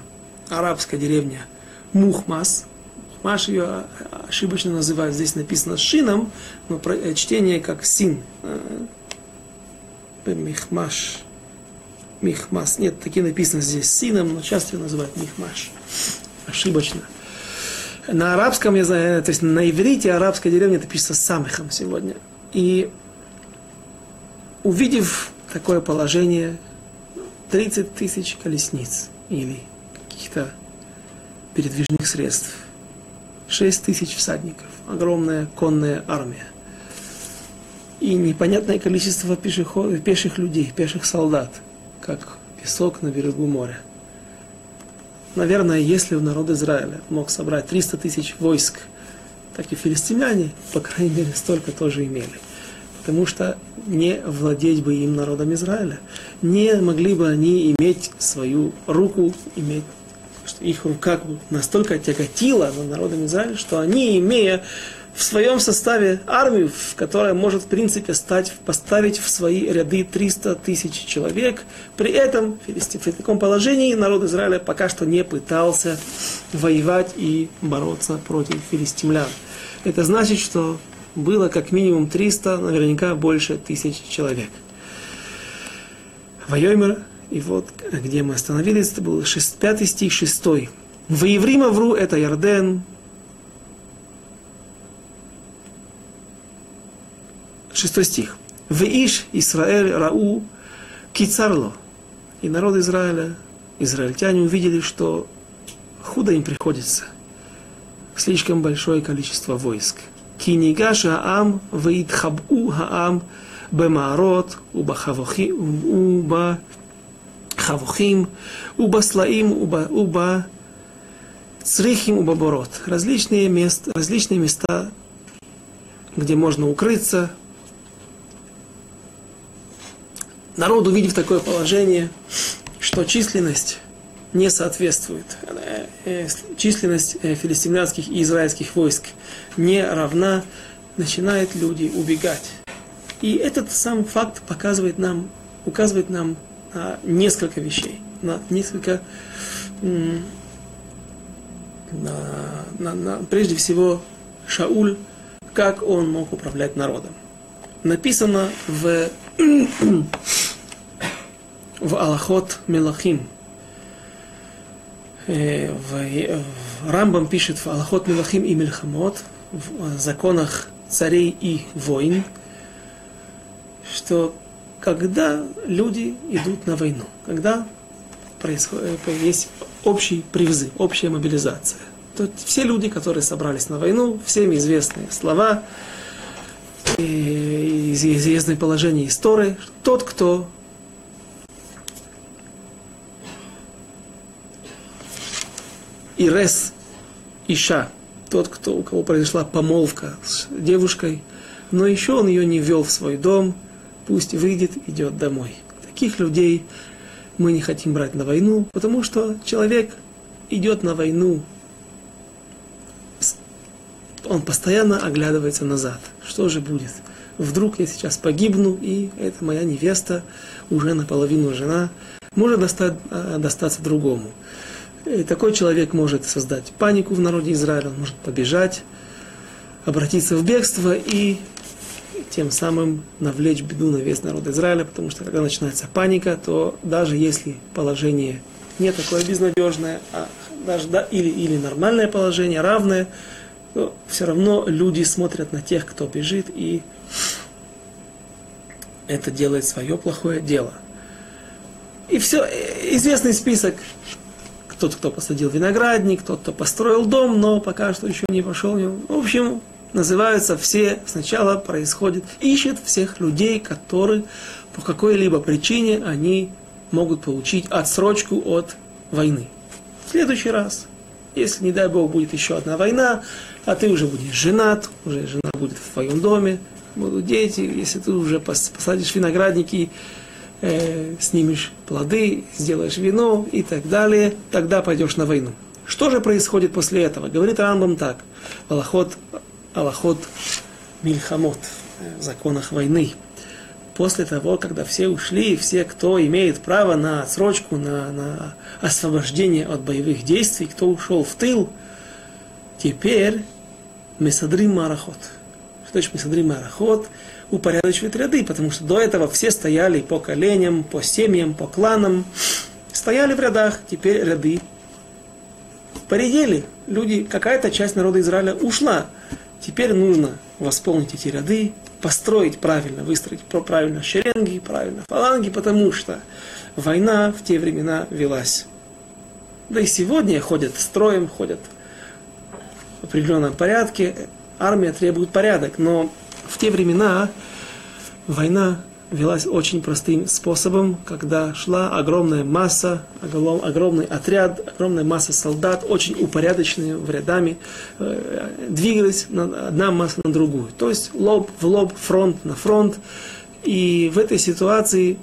арабская деревня Мухмас, Маш ее ошибочно называют, здесь написано шином, но э, чтение как син. Э, михмаш. Михмас. Нет, такие написано здесь сином, но часто ее называют михмаш. Ошибочно. На арабском, я знаю, то есть на иврите арабская деревня это пишется самыхом сегодня. И увидев такое положение, 30 тысяч колесниц или каких-то передвижных средств, 6 тысяч всадников, огромная конная армия. И непонятное количество пешеход, пеших людей, пеших солдат, как песок на берегу моря. Наверное, если народ Израиля мог собрать 300 тысяч войск, так и филистимляне, по крайней мере, столько тоже имели. Потому что не владеть бы им народом Израиля, не могли бы они иметь свою руку, иметь что их рука настолько тяготила над народом Израиля, что они, имея в своем составе армию, которая может, в принципе, стать, поставить в свои ряды 300 тысяч человек. При этом, в таком положении, народ Израиля пока что не пытался воевать и бороться против филистимлян. Это значит, что было как минимум 300, наверняка больше тысяч человек. Вайомер и вот где мы остановились, это был 6, 5 стих 6. В Еврима вру это Ярден. Шестой стих. В Иш Исраэль Рау Кицарло. И народ Израиля, израильтяне увидели, что худо им приходится. Слишком большое количество войск. Кинигаш Аам Веитхабу Хаам Бемаарот Убахавохи Уба хавухим, уба слаим, уба, уба црихим, уба борот. Различные места, различные места, где можно укрыться. Народ, увидев такое положение, что численность не соответствует, э, э, численность э, филистимлянских и израильских войск не равна, начинают люди убегать. И этот сам факт показывает нам, указывает нам на несколько вещей, на несколько, на, на, на, прежде всего, Шауль, как он мог управлять народом. Написано в, в Аллахот Мелахим, э, в Рамбам пишет в Аллахот Мелахим и Мельхамот, в законах царей и войн, что когда люди идут на войну, когда происходит, есть общий призыв, общая мобилизация. То все люди, которые собрались на войну, всем известные слова, известное положение истории, тот, кто Ирес Иша, тот, кто, у кого произошла помолвка с девушкой, но еще он ее не ввел в свой дом, пусть выйдет, идет домой. Таких людей мы не хотим брать на войну, потому что человек идет на войну, он постоянно оглядывается назад. Что же будет? Вдруг я сейчас погибну, и это моя невеста, уже наполовину жена, может достать, а, достаться другому. И такой человек может создать панику в народе Израиля, он может побежать, обратиться в бегство и тем самым навлечь беду на весь народ Израиля, потому что когда начинается паника, то даже если положение не такое безнадежное, а даже да, или, или нормальное положение, равное, то все равно люди смотрят на тех, кто бежит, и это делает свое плохое дело. И все, известный список. Тот, кто посадил виноградник, тот, кто построил дом, но пока что еще не пошел. В общем, называются все, сначала происходит, ищет всех людей, которые по какой-либо причине они могут получить отсрочку от войны. В следующий раз, если, не дай Бог, будет еще одна война, а ты уже будешь женат, уже жена будет в твоем доме, будут дети, если ты уже посадишь виноградники, э, снимешь плоды, сделаешь вино и так далее, тогда пойдешь на войну. Что же происходит после этого? Говорит Рамбам так. Аллахот, Аллахот Мильхамот, в законах войны. После того, когда все ушли, все, кто имеет право на отсрочку, на, на освобождение от боевых действий, кто ушел в тыл, теперь Месадрим Марахот. Что значит Месадрим Марахот? Упорядочивает ряды, потому что до этого все стояли по коленям, по семьям, по кланам, стояли в рядах, теперь ряды поредели. Люди, какая-то часть народа Израиля ушла. Теперь нужно восполнить эти ряды, построить правильно, выстроить правильно шеренги, правильно фаланги, потому что война в те времена велась. Да и сегодня ходят строем, ходят в определенном порядке. Армия требует порядок, но в те времена война велась очень простым способом, когда шла огромная масса, огромный отряд, огромная масса солдат, очень упорядоченные в рядами, э, двигались одна масса на другую. То есть лоб в лоб, фронт на фронт. И в этой ситуации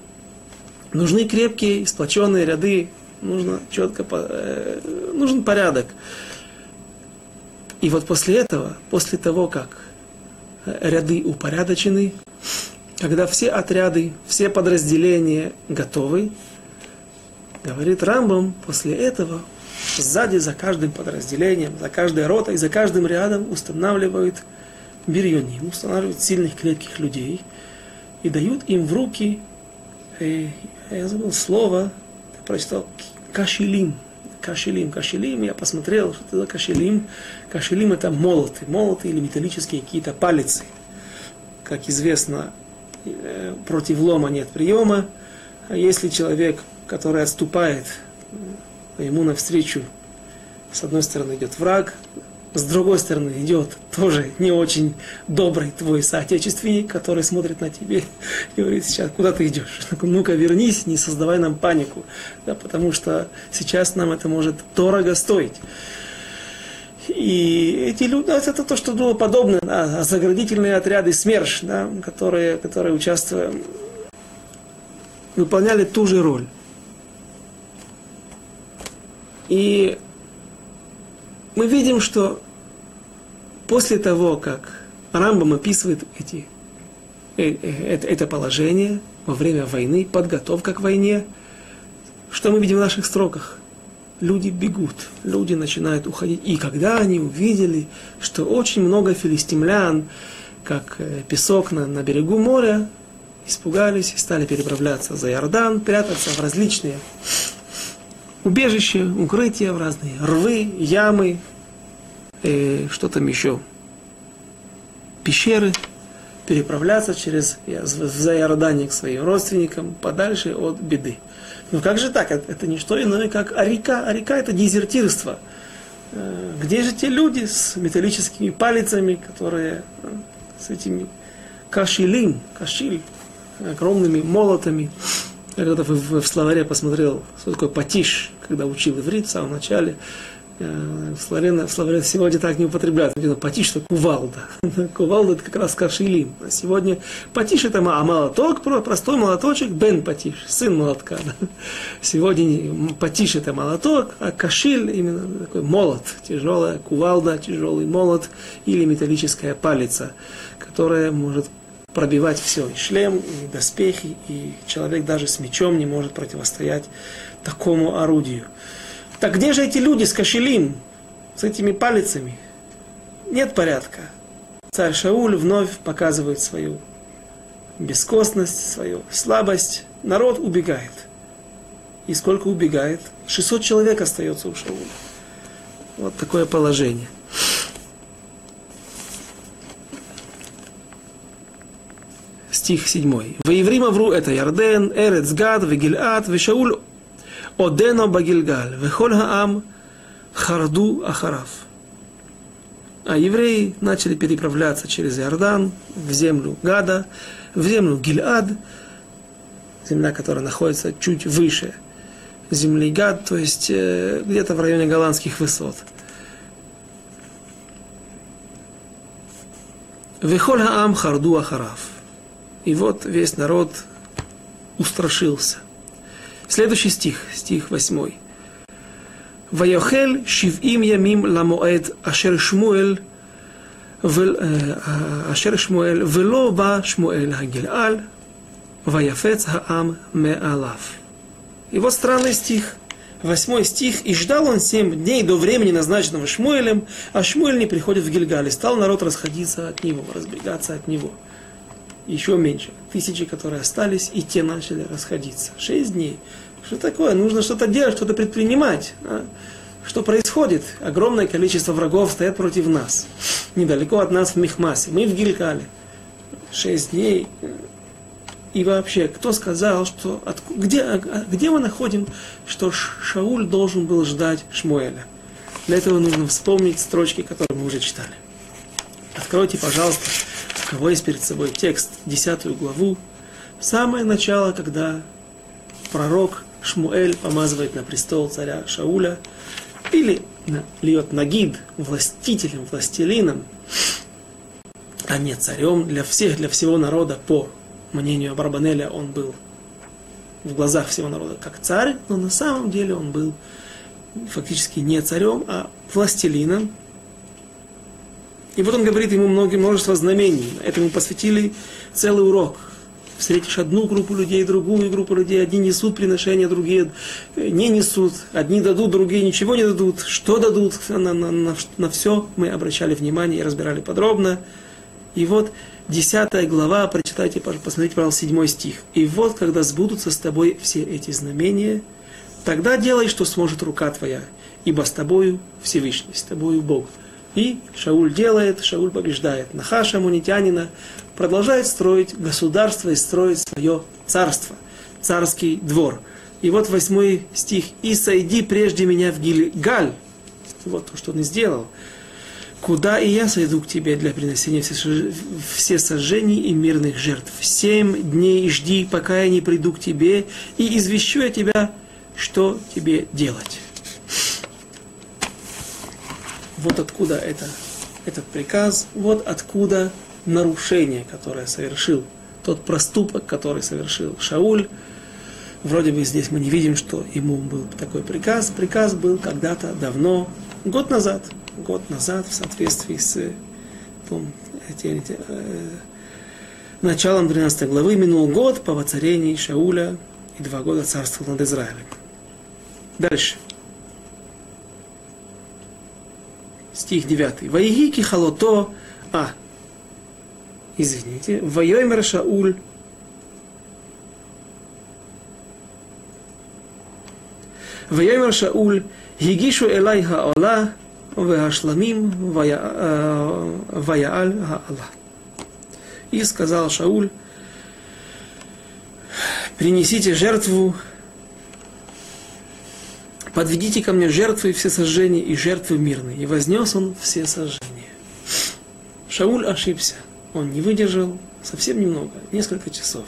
нужны крепкие, сплоченные ряды, нужно четко, э, нужен порядок. И вот после этого, после того, как ряды упорядочены, когда все отряды, все подразделения готовы, говорит Рамбам, после этого сзади за каждым подразделением, за каждой ротой, за каждым рядом устанавливают бирьоним, устанавливают сильных крепких людей и дают им в руки, э, я забыл слово, прочитал, кашилим, кашелим. Кашелим, я посмотрел, что это за кашелим. Кашелим это молоты, молоты или металлические какие-то палицы. Как известно, э, против лома нет приема. А если человек, который отступает, э, ему навстречу, с одной стороны идет враг, с другой стороны идет тоже не очень добрый твой соотечественник, который смотрит на тебе и говорит, сейчас куда ты идешь? *laughs* Ну-ка вернись, не создавай нам панику, да, потому что сейчас нам это может дорого стоить. И эти люди, да, это то, что было подобно, да, заградительные отряды СМЕРШ, да, которые, которые участвовали, выполняли ту же роль. И мы видим, что после того, как Рамбам описывает эти, э, э, это положение во время войны, подготовка к войне, что мы видим в наших строках? Люди бегут, люди начинают уходить. И когда они увидели, что очень много филистимлян, как э, песок на, на берегу моря, испугались и стали переправляться за Иордан, прятаться в различные убежища, укрытия, в разные рвы, ямы, э, что там еще, пещеры, переправляться через в Иордании к своим родственникам, подальше от беды. Но как же так? Это, это не что иное, как а река. А река это дезертирство. Э, где же те люди с металлическими палицами, которые э, с этими кашилим, кашиль, огромными молотами, я когда в, в словаре посмотрел, что такое פטיש, когда учил иврит в самом начале, э, в словаре сегодня так не употребляют. פטיש это кувалда. *laughs* кувалда это как раз כשילים. А сегодня פטיש это а молоток, простой молоточек, בן פטיש, сын молотка. *laughs* сегодня פטיש это молоток, а כשיל именно такой молот, тяжелая кувалда, тяжелый молот или металлическая палица, которая может пробивать все, и шлем, и доспехи, и человек даже с мечом не может противостоять такому орудию. Так где же эти люди с кошелем, с этими палицами? Нет порядка. царь Шауль вновь показывает свою бескостность, свою слабость. Народ убегает. И сколько убегает? 600 человек остается у Шауля. Вот такое положение. Стих 7. Ваеврима вру это Ярден, Эрец Гад, Вегильат, Вешауль Одено Багильгаль, Вехоль Хаам Харду Ахарав. А евреи начали переправляться через Иордан в землю Гада, в землю Гильад, земля, которая находится чуть выше земли Гад, то есть э, где-то в районе голландских высот. Вехоль Хаам Харду Ахарав. И вот весь народ устрашился. Следующий стих, стих восьмой. ויאכל שבעים ימים למועד אשר שמואל אשר שמואל ולא בא שמואל הגלעל ויפץ העם מעליו. И вот странный стих. Восьмой стих. «И ждал он семь дней до времени, назначенного Шмуэлем, а Шмуэль не приходит в Гильгаль. И стал народ расходиться от него, разбегаться от него. Еще меньше. Тысячи, которые остались, и те начали расходиться. Шесть дней. Что такое? Нужно что-то делать, что-то предпринимать. А? Что происходит? Огромное количество врагов стоят против нас. Недалеко от нас в Мехмасе. Мы в Гилькале. Шесть дней. И вообще, кто сказал, что от, где, а, где мы находим, что Шауль должен был ждать Шмуэля? Для этого нужно вспомнить строчки, которые мы уже читали. Откройте, пожалуйста, у кого есть перед собой текст, десятую главу. Самое начало, когда пророк Шмуэль помазывает на престол царя Шауля, или льет Нагид властителем, властелином, а не царем для всех, для всего народа, по мнению Барбанеля, он был в глазах всего народа как царь, но на самом деле он был фактически не царем, а властелином. И вот он говорит ему многие, множество знамений. Этому посвятили целый урок – встретишь одну группу людей, другую группу людей, одни несут приношения, другие не несут, одни дадут, другие ничего не дадут, что дадут, на, на, на, на все мы обращали внимание и разбирали подробно. И вот десятая глава, прочитайте, посмотрите, пожалуйста, седьмой стих. И вот, когда сбудутся с тобой все эти знамения, тогда делай, что сможет рука твоя, ибо с тобою Всевышний, с тобою Бог. И Шауль делает, Шауль побеждает Нахаша, Мунитянина, продолжает строить государство и строить свое царство, царский двор. И вот восьмой стих. «И сойди прежде меня в Гильгаль». Вот то, что он сделал. «Куда и я сойду к тебе для принесения все сожжений и мирных жертв. Семь дней жди, пока я не приду к тебе, и извещу я тебя, что тебе делать». Вот откуда это, этот приказ, вот откуда нарушение, которое совершил, тот проступок, который совершил Шауль. Вроде бы здесь мы не видим, что ему был такой приказ. Приказ был когда-то давно, год назад, год назад, в соответствии с том, эти, э, началом 12 главы, минул год по воцарении Шауля и два года царства над Израилем. Дальше. стих 9. Ваигики халото, а, извините, Вайоймер Шауль, Вайоймер Шауль, Гигишу Элай Хаола, Веашламим, э, Ваяаль Хаала. И сказал Шауль, принесите жертву подведите ко мне жертвы все сожжения и жертвы мирные. И вознес он все сожжения. Шауль ошибся он не выдержал совсем немного, несколько часов.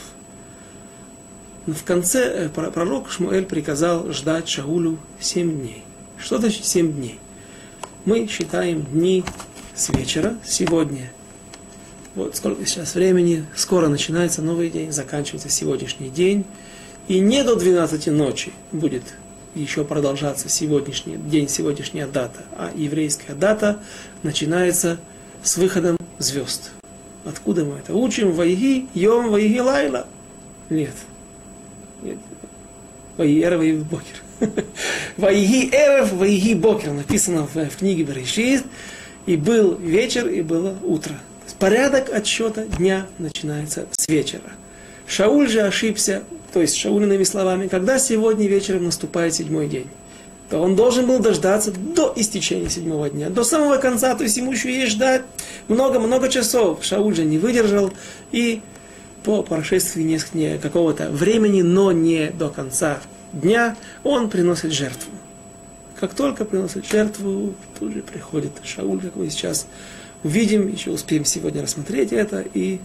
Но в конце э, пророк Шмуэль приказал ждать Шаулю семь дней. Что значит семь дней? Мы считаем дни с вечера, сегодня. Вот сколько сейчас времени, скоро начинается новый день, заканчивается сегодняшний день. И не до 12 ночи будет еще продолжаться сегодняшний день, сегодняшняя дата, а еврейская дата начинается с выходом звезд. Откуда мы это учим? Вайги, йом, вайги, лайла. Нет. Нет. Вайги, эрев, вайги, бокер. *laughs* Вайги, эрев, вайги, бокер. Написано в, в книге Берешит. И был вечер, и было утро. порядок отсчета дня начинается с вечера. Шауль же ошибся, то есть Шаулиными словами, когда сегодня вечером наступает седьмой день то он должен был дождаться до истечения седьмого дня, до самого конца, то есть ему еще есть ждать много-много часов. Шауль же не выдержал, и по прошествии какого-то времени, но не до конца дня, он приносит жертву. Как только приносит жертву, тут же приходит Шауль, как мы сейчас увидим, еще успеем сегодня рассмотреть это, и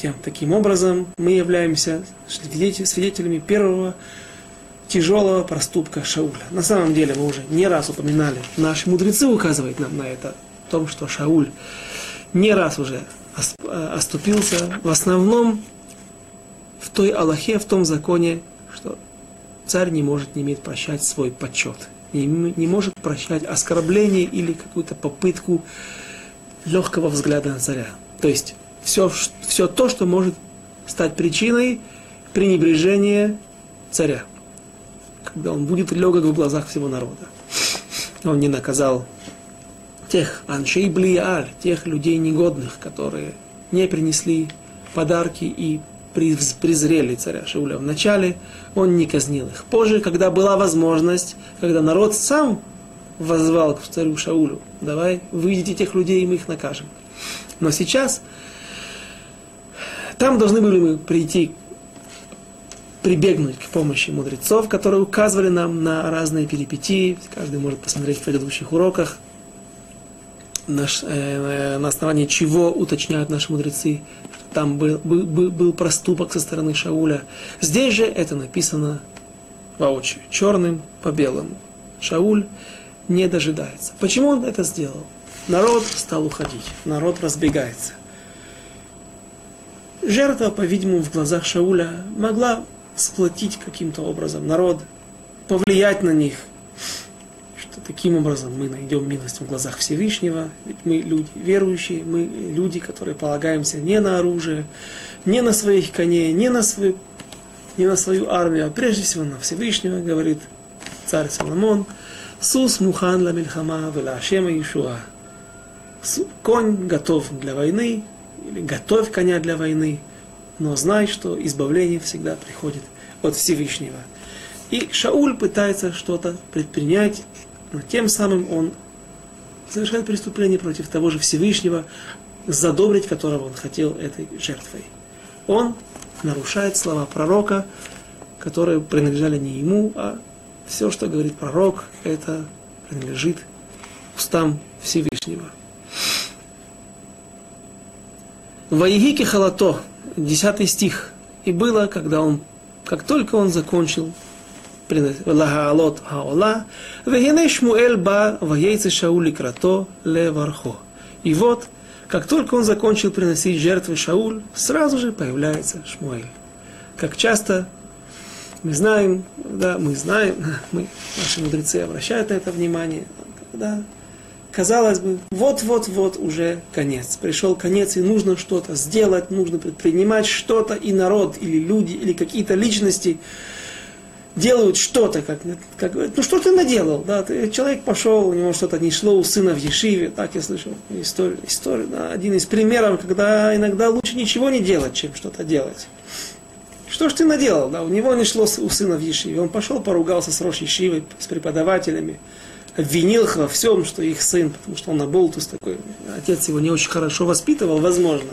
тем, таким образом мы являемся свидетелями первого тяжелого проступка Шауля. На самом деле мы уже не раз упоминали, наши мудрецы указывают нам на это, в том, что Шауль не раз уже э, оступился, в основном в той Аллахе, в том законе, что царь не может, не имеет прощать свой почет, не, не может прощать оскорбление или какую-то попытку легкого взгляда на царя. То есть все, все то, что может стать причиной пренебрежения царя когда он будет легок в глазах всего народа. Он не наказал тех аншей блиаль, тех людей негодных, которые не принесли подарки и презрели царя Шауля. Вначале он не казнил их. Позже, когда была возможность, когда народ сам возвал к царю Шаулю, давай, выйдите тех людей, и мы их накажем. Но сейчас там должны были мы прийти прибегнуть к помощи мудрецов, которые указывали нам на разные перипетии. Каждый может посмотреть в предыдущих уроках, наш, э, на основании чего уточняют наши мудрецы, там был, был, был проступок со стороны Шауля. Здесь же это написано воочию, черным по белому. Шауль не дожидается. Почему он это сделал? Народ стал уходить, народ разбегается. Жертва, по-видимому, в глазах Шауля могла сплотить каким-то образом народ, повлиять на них, что таким образом мы найдем милость в глазах Всевышнего, ведь мы люди верующие, мы люди, которые полагаемся не на оружие, не на своих коней, не на свою, не на свою армию, а прежде всего на Всевышнего, говорит царь Соломон, Сус мухан ла мильхама вела Ашема Ишуа. Конь готов для войны, или готовь коня для войны, но знай, что избавление всегда приходит от Всевышнего. И Шауль пытается что-то предпринять, но тем самым он совершает преступление против того же Всевышнего, задобрить которого он хотел этой жертвой. Он нарушает слова пророка, которые принадлежали не ему, а все, что говорит пророк, это принадлежит устам Всевышнего. Ваигики халато, десятый стих. И было, когда он, как только он закончил Лагаалот Хаола, Вегене Шмуэль ба Ваейце Шаули Крато Левархо. И вот, как только он закончил приносить жертвы Шауль, сразу же появляется Шмуэль. Как часто мы знаем, да, мы знаем, *laughs* мы, наши мудрецы обращают на это внимание, когда казалось бы, вот-вот-вот уже конец. Пришел конец, и нужно что-то сделать, нужно предпринимать что-то, и народ, или люди, или какие-то личности делают что-то, как, как ну что ты наделал, да, ты, человек пошел, у него что-то не шло у сына в Ешиве, так я слышал историю, историю да, один из примеров, когда иногда лучше ничего не делать, чем что-то делать. Что ж ты наделал, да, у него не шло у сына в Ешиве, он пошел, поругался с Рош Ешивой, с преподавателями, обвинил их во всем, что их сын, потому что он Аболтус такой, отец его не очень хорошо воспитывал, возможно.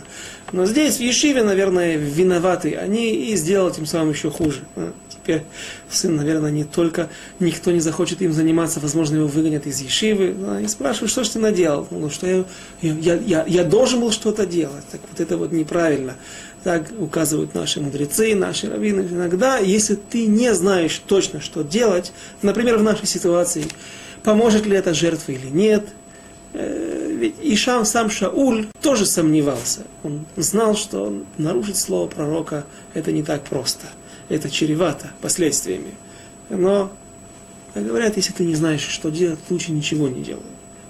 Но здесь в Ешиве, наверное, виноваты они и сделал тем самым еще хуже. Теперь сын, наверное, не только, никто не захочет им заниматься, возможно, его выгонят из Ешивы. И спрашивают, что ж ты наделал? Ну, что я, я, я, я должен был что-то делать. Так вот это вот неправильно. Так указывают наши мудрецы, наши раввины. Иногда, если ты не знаешь точно, что делать, например, в нашей ситуации, поможет ли это жертва или нет. Э, ведь Ишам сам Шауль тоже сомневался. Он знал, что нарушить слово пророка это не так просто. Это чревато последствиями. Но, как говорят, если ты не знаешь, что делать, лучше ничего не делай.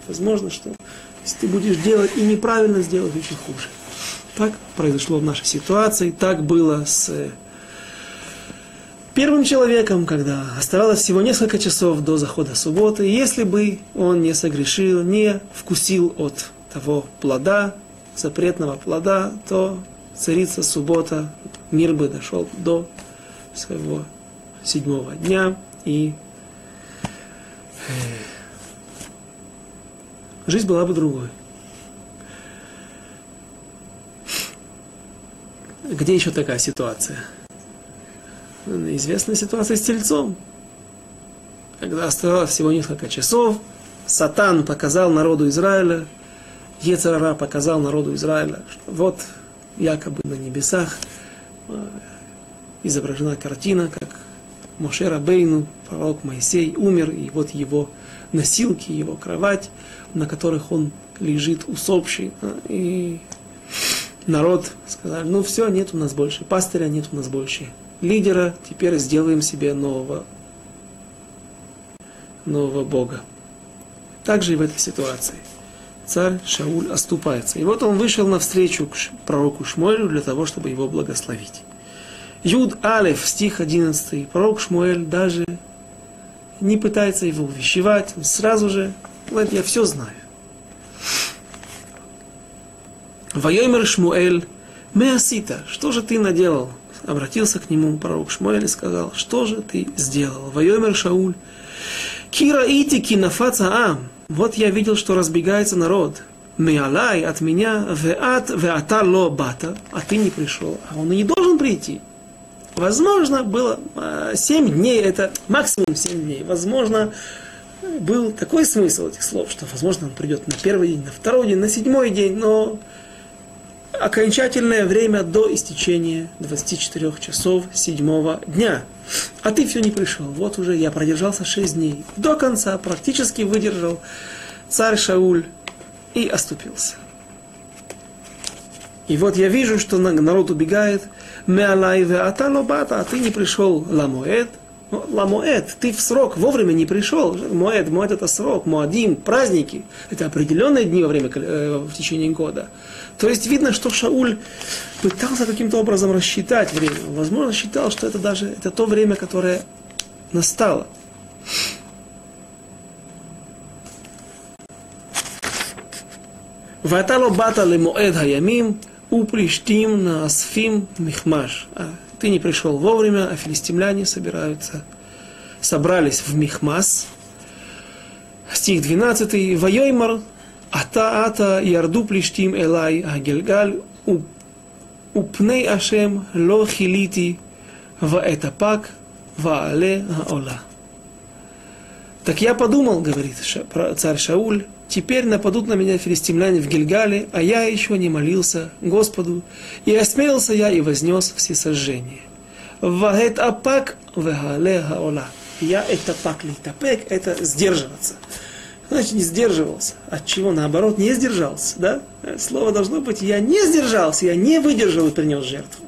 Возможно, что если ты будешь делать и неправильно сделать, очень хуже. Так произошло в нашей ситуации, так было с первым человеком, когда оставалось всего несколько часов до захода субботы, если бы он не согрешил, не вкусил от того плода, запретного плода, то царица суббота, мир бы дошел до своего седьмого дня, и э, жизнь была бы другой. Где еще такая ситуация? Известная ситуация с тельцом. Когда оставалось всего несколько часов, Сатан показал народу Израиля, Ецарара показал народу Израиля, что вот якобы на небесах э, изображена картина, как Моше Рабейну, пророк Моисей, умер, и вот его носилки, его кровать, на которых он лежит усопший. И народ сказал, ну все, нет у нас больше пастыря, нет у нас больше лидера, теперь сделаем себе нового, нового Бога. Также и в этой ситуации царь Шауль оступается. И вот он вышел навстречу к пророку Шмуэлю для того, чтобы его благословить. Юд Алеф, стих 11. Пророк Шмуэль даже не пытается его увещевать, он сразу же говорит, я все знаю. Вайомер Шмуэль, Меасита, что же ты наделал? Обратился к нему пророк Шмуэль и сказал, что же ты сделал? Вайомер Шауль, Кира ити кинафаца ам. Вот я видел, что разбегается народ. Меалай от меня, веат, веата ло бата, а ты не пришел. А он и не должен прийти. Возможно, было 7 а, дней, это максимум 7 дней. Возможно, был такой смысл этих слов, что, возможно, он придет на первый день, на второй день, на седьмой день, но окончательное время до истечения 24 часов седьмого дня. А ты все не пришел. Вот уже я продержался 6 дней. До конца практически выдержал царь Шауль и оступился. И вот я вижу, что народ убегает. Меалайве аталобата, а ты не пришел ламоэд. Ну, ламоэд, ты в срок вовремя не пришел. Моэд, моэд это срок, моадим, праздники. Это определенные дни во время, э, в течение года. То есть видно, что Шауль пытался каким-то образом рассчитать время. Возможно, считал, что это даже это то время, которое настало. Ватало бата лемоэд хаямим, уприштим на асфим михмаш. Ты не пришел вовремя, а филистимляне собираются, собрались в Михмас. Стих 12. Вайоймар, ата ата ярду плештим элай агельгаль, упней ашем ло хилити ваэтапак ваале аола. Так я подумал, говорит царь Шауль, теперь нападут на меня филистимляне в Гильгале, а я еще не молился Господу, и осмелился я и вознес все сожжения. Вагет апак вегале гаола. Я это пак литапек, это сдерживаться. Значит, не сдерживался. От чего? Наоборот, не сдержался. Да? Слово должно быть, я не сдержался, я не выдержал и принес жертву.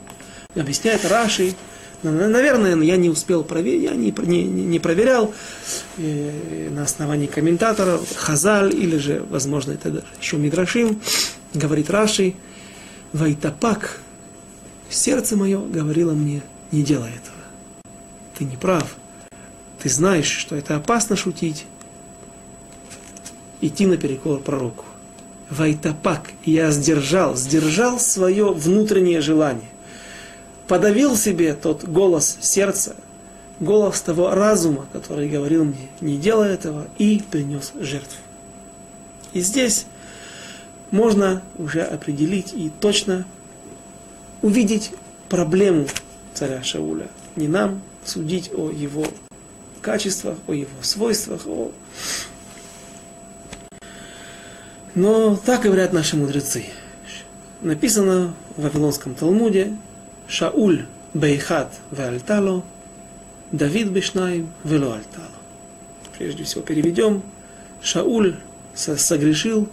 Объясняет Раши, Наверное, я не успел проверить, я не, не, не проверял э, на основании комментаторов, Хазаль или же, возможно, это еще Мидрашим, говорит Раши, Вайтапак, сердце мое говорило мне, не делай этого. Ты не прав. Ты знаешь, что это опасно шутить, идти наперекор пророку. Вайтапак, я сдержал, сдержал свое внутреннее желание подавил себе тот голос сердца, голос того разума, который говорил мне, не делай этого, и принес жертву. И здесь можно уже определить и точно увидеть проблему царя Шауля. Не нам судить о его качествах, о его свойствах, о... Но так говорят наши мудрецы. Написано в Вавилонском Талмуде, Шауль бейхат веальтало, Давид бешнаим вело альтало. Прежде всего переведем. Шауль согрешил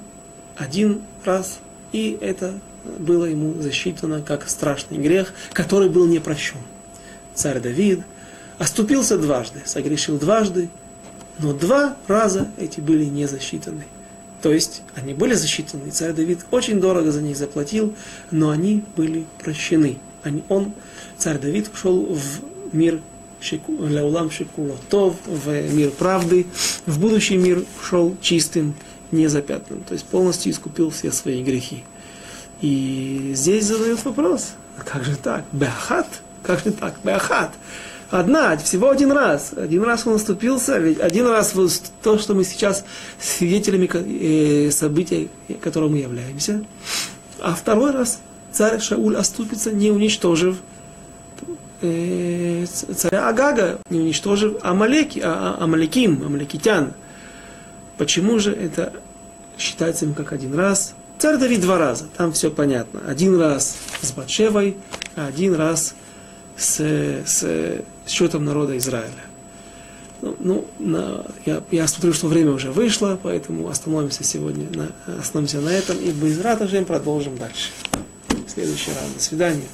один раз, и это было ему засчитано как страшный грех, который был не прощен. Царь Давид оступился дважды, согрешил дважды, но два раза эти были не засчитаны. То есть они были засчитаны, царь Давид очень дорого за них заплатил, но они были прощены он, царь Давид, ушел в мир Ляулам Шикулотов, в мир правды, в будущий мир ушел чистым, незапятным, то есть полностью искупил все свои грехи. И здесь задают вопрос, а как же так? Беахат? Как же так? Беахат. Одна, всего один раз. Один раз он наступился, ведь один раз то, что мы сейчас свидетелями э, событий, которым мы являемся. А второй раз царь Шауль оступится, не уничтожив э, царя Агага, не уничтожив Амалеки, а, а, Амалеким, Амалекитян. Почему же это считается им как один раз? Царь Давид два раза, там все понятно. Один раз с Батшевой, а один раз с, с счетом народа Израиля. Ну, ну на, я, я смотрю, что время уже вышло, поэтому остановимся сегодня на, остановимся на этом и без ратажем продолжим дальше. В следующий раз. До свидания.